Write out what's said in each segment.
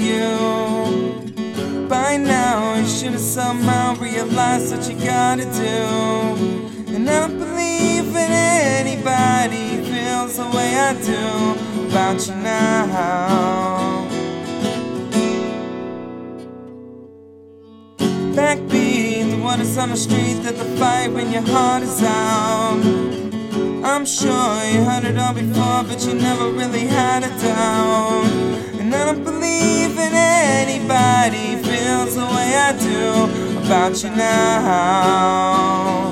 you. By now, you should have somehow realized what you gotta do. And I believe that anybody feels the way I do about you now. Backbeat, the one is on the street that the fight when your heart is out. I'm sure you heard it all before, but you never really had a doubt. And I don't believe about you now.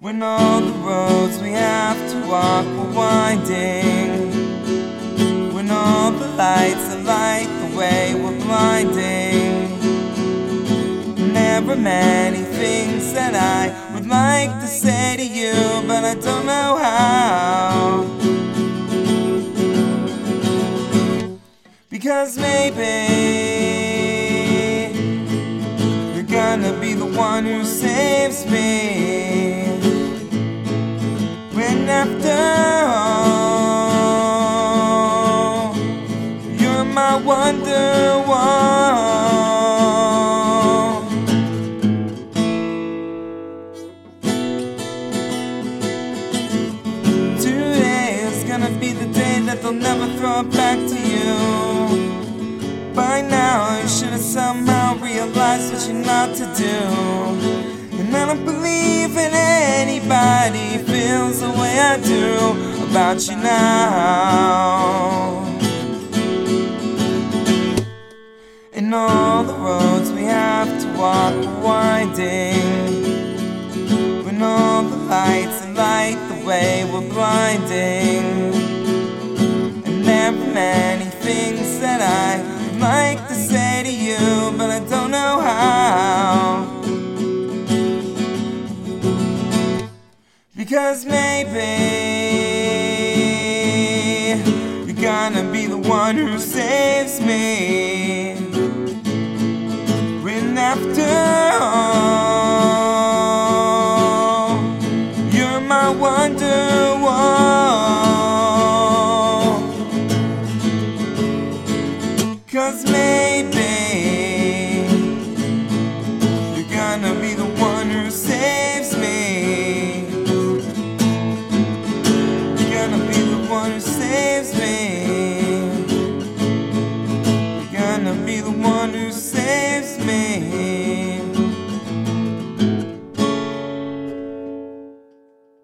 When all the roads we have to walk are winding, when all the lights that light the way we're blinding. There are many things that I would like to say to you, but I don't know how. Because maybe one who saves me. When after all, you're my wonder. Today is gonna be the day that they'll never throw it back to you. By now, you should have somehow realized what you're not to do. Don't believe in anybody feels the way I do about you now. And all the roads we have to walk are winding. When all the lights that light the way we're blinding. Because maybe you're gonna be the one who saves me. When after all, you're my wonder. Cause maybe me.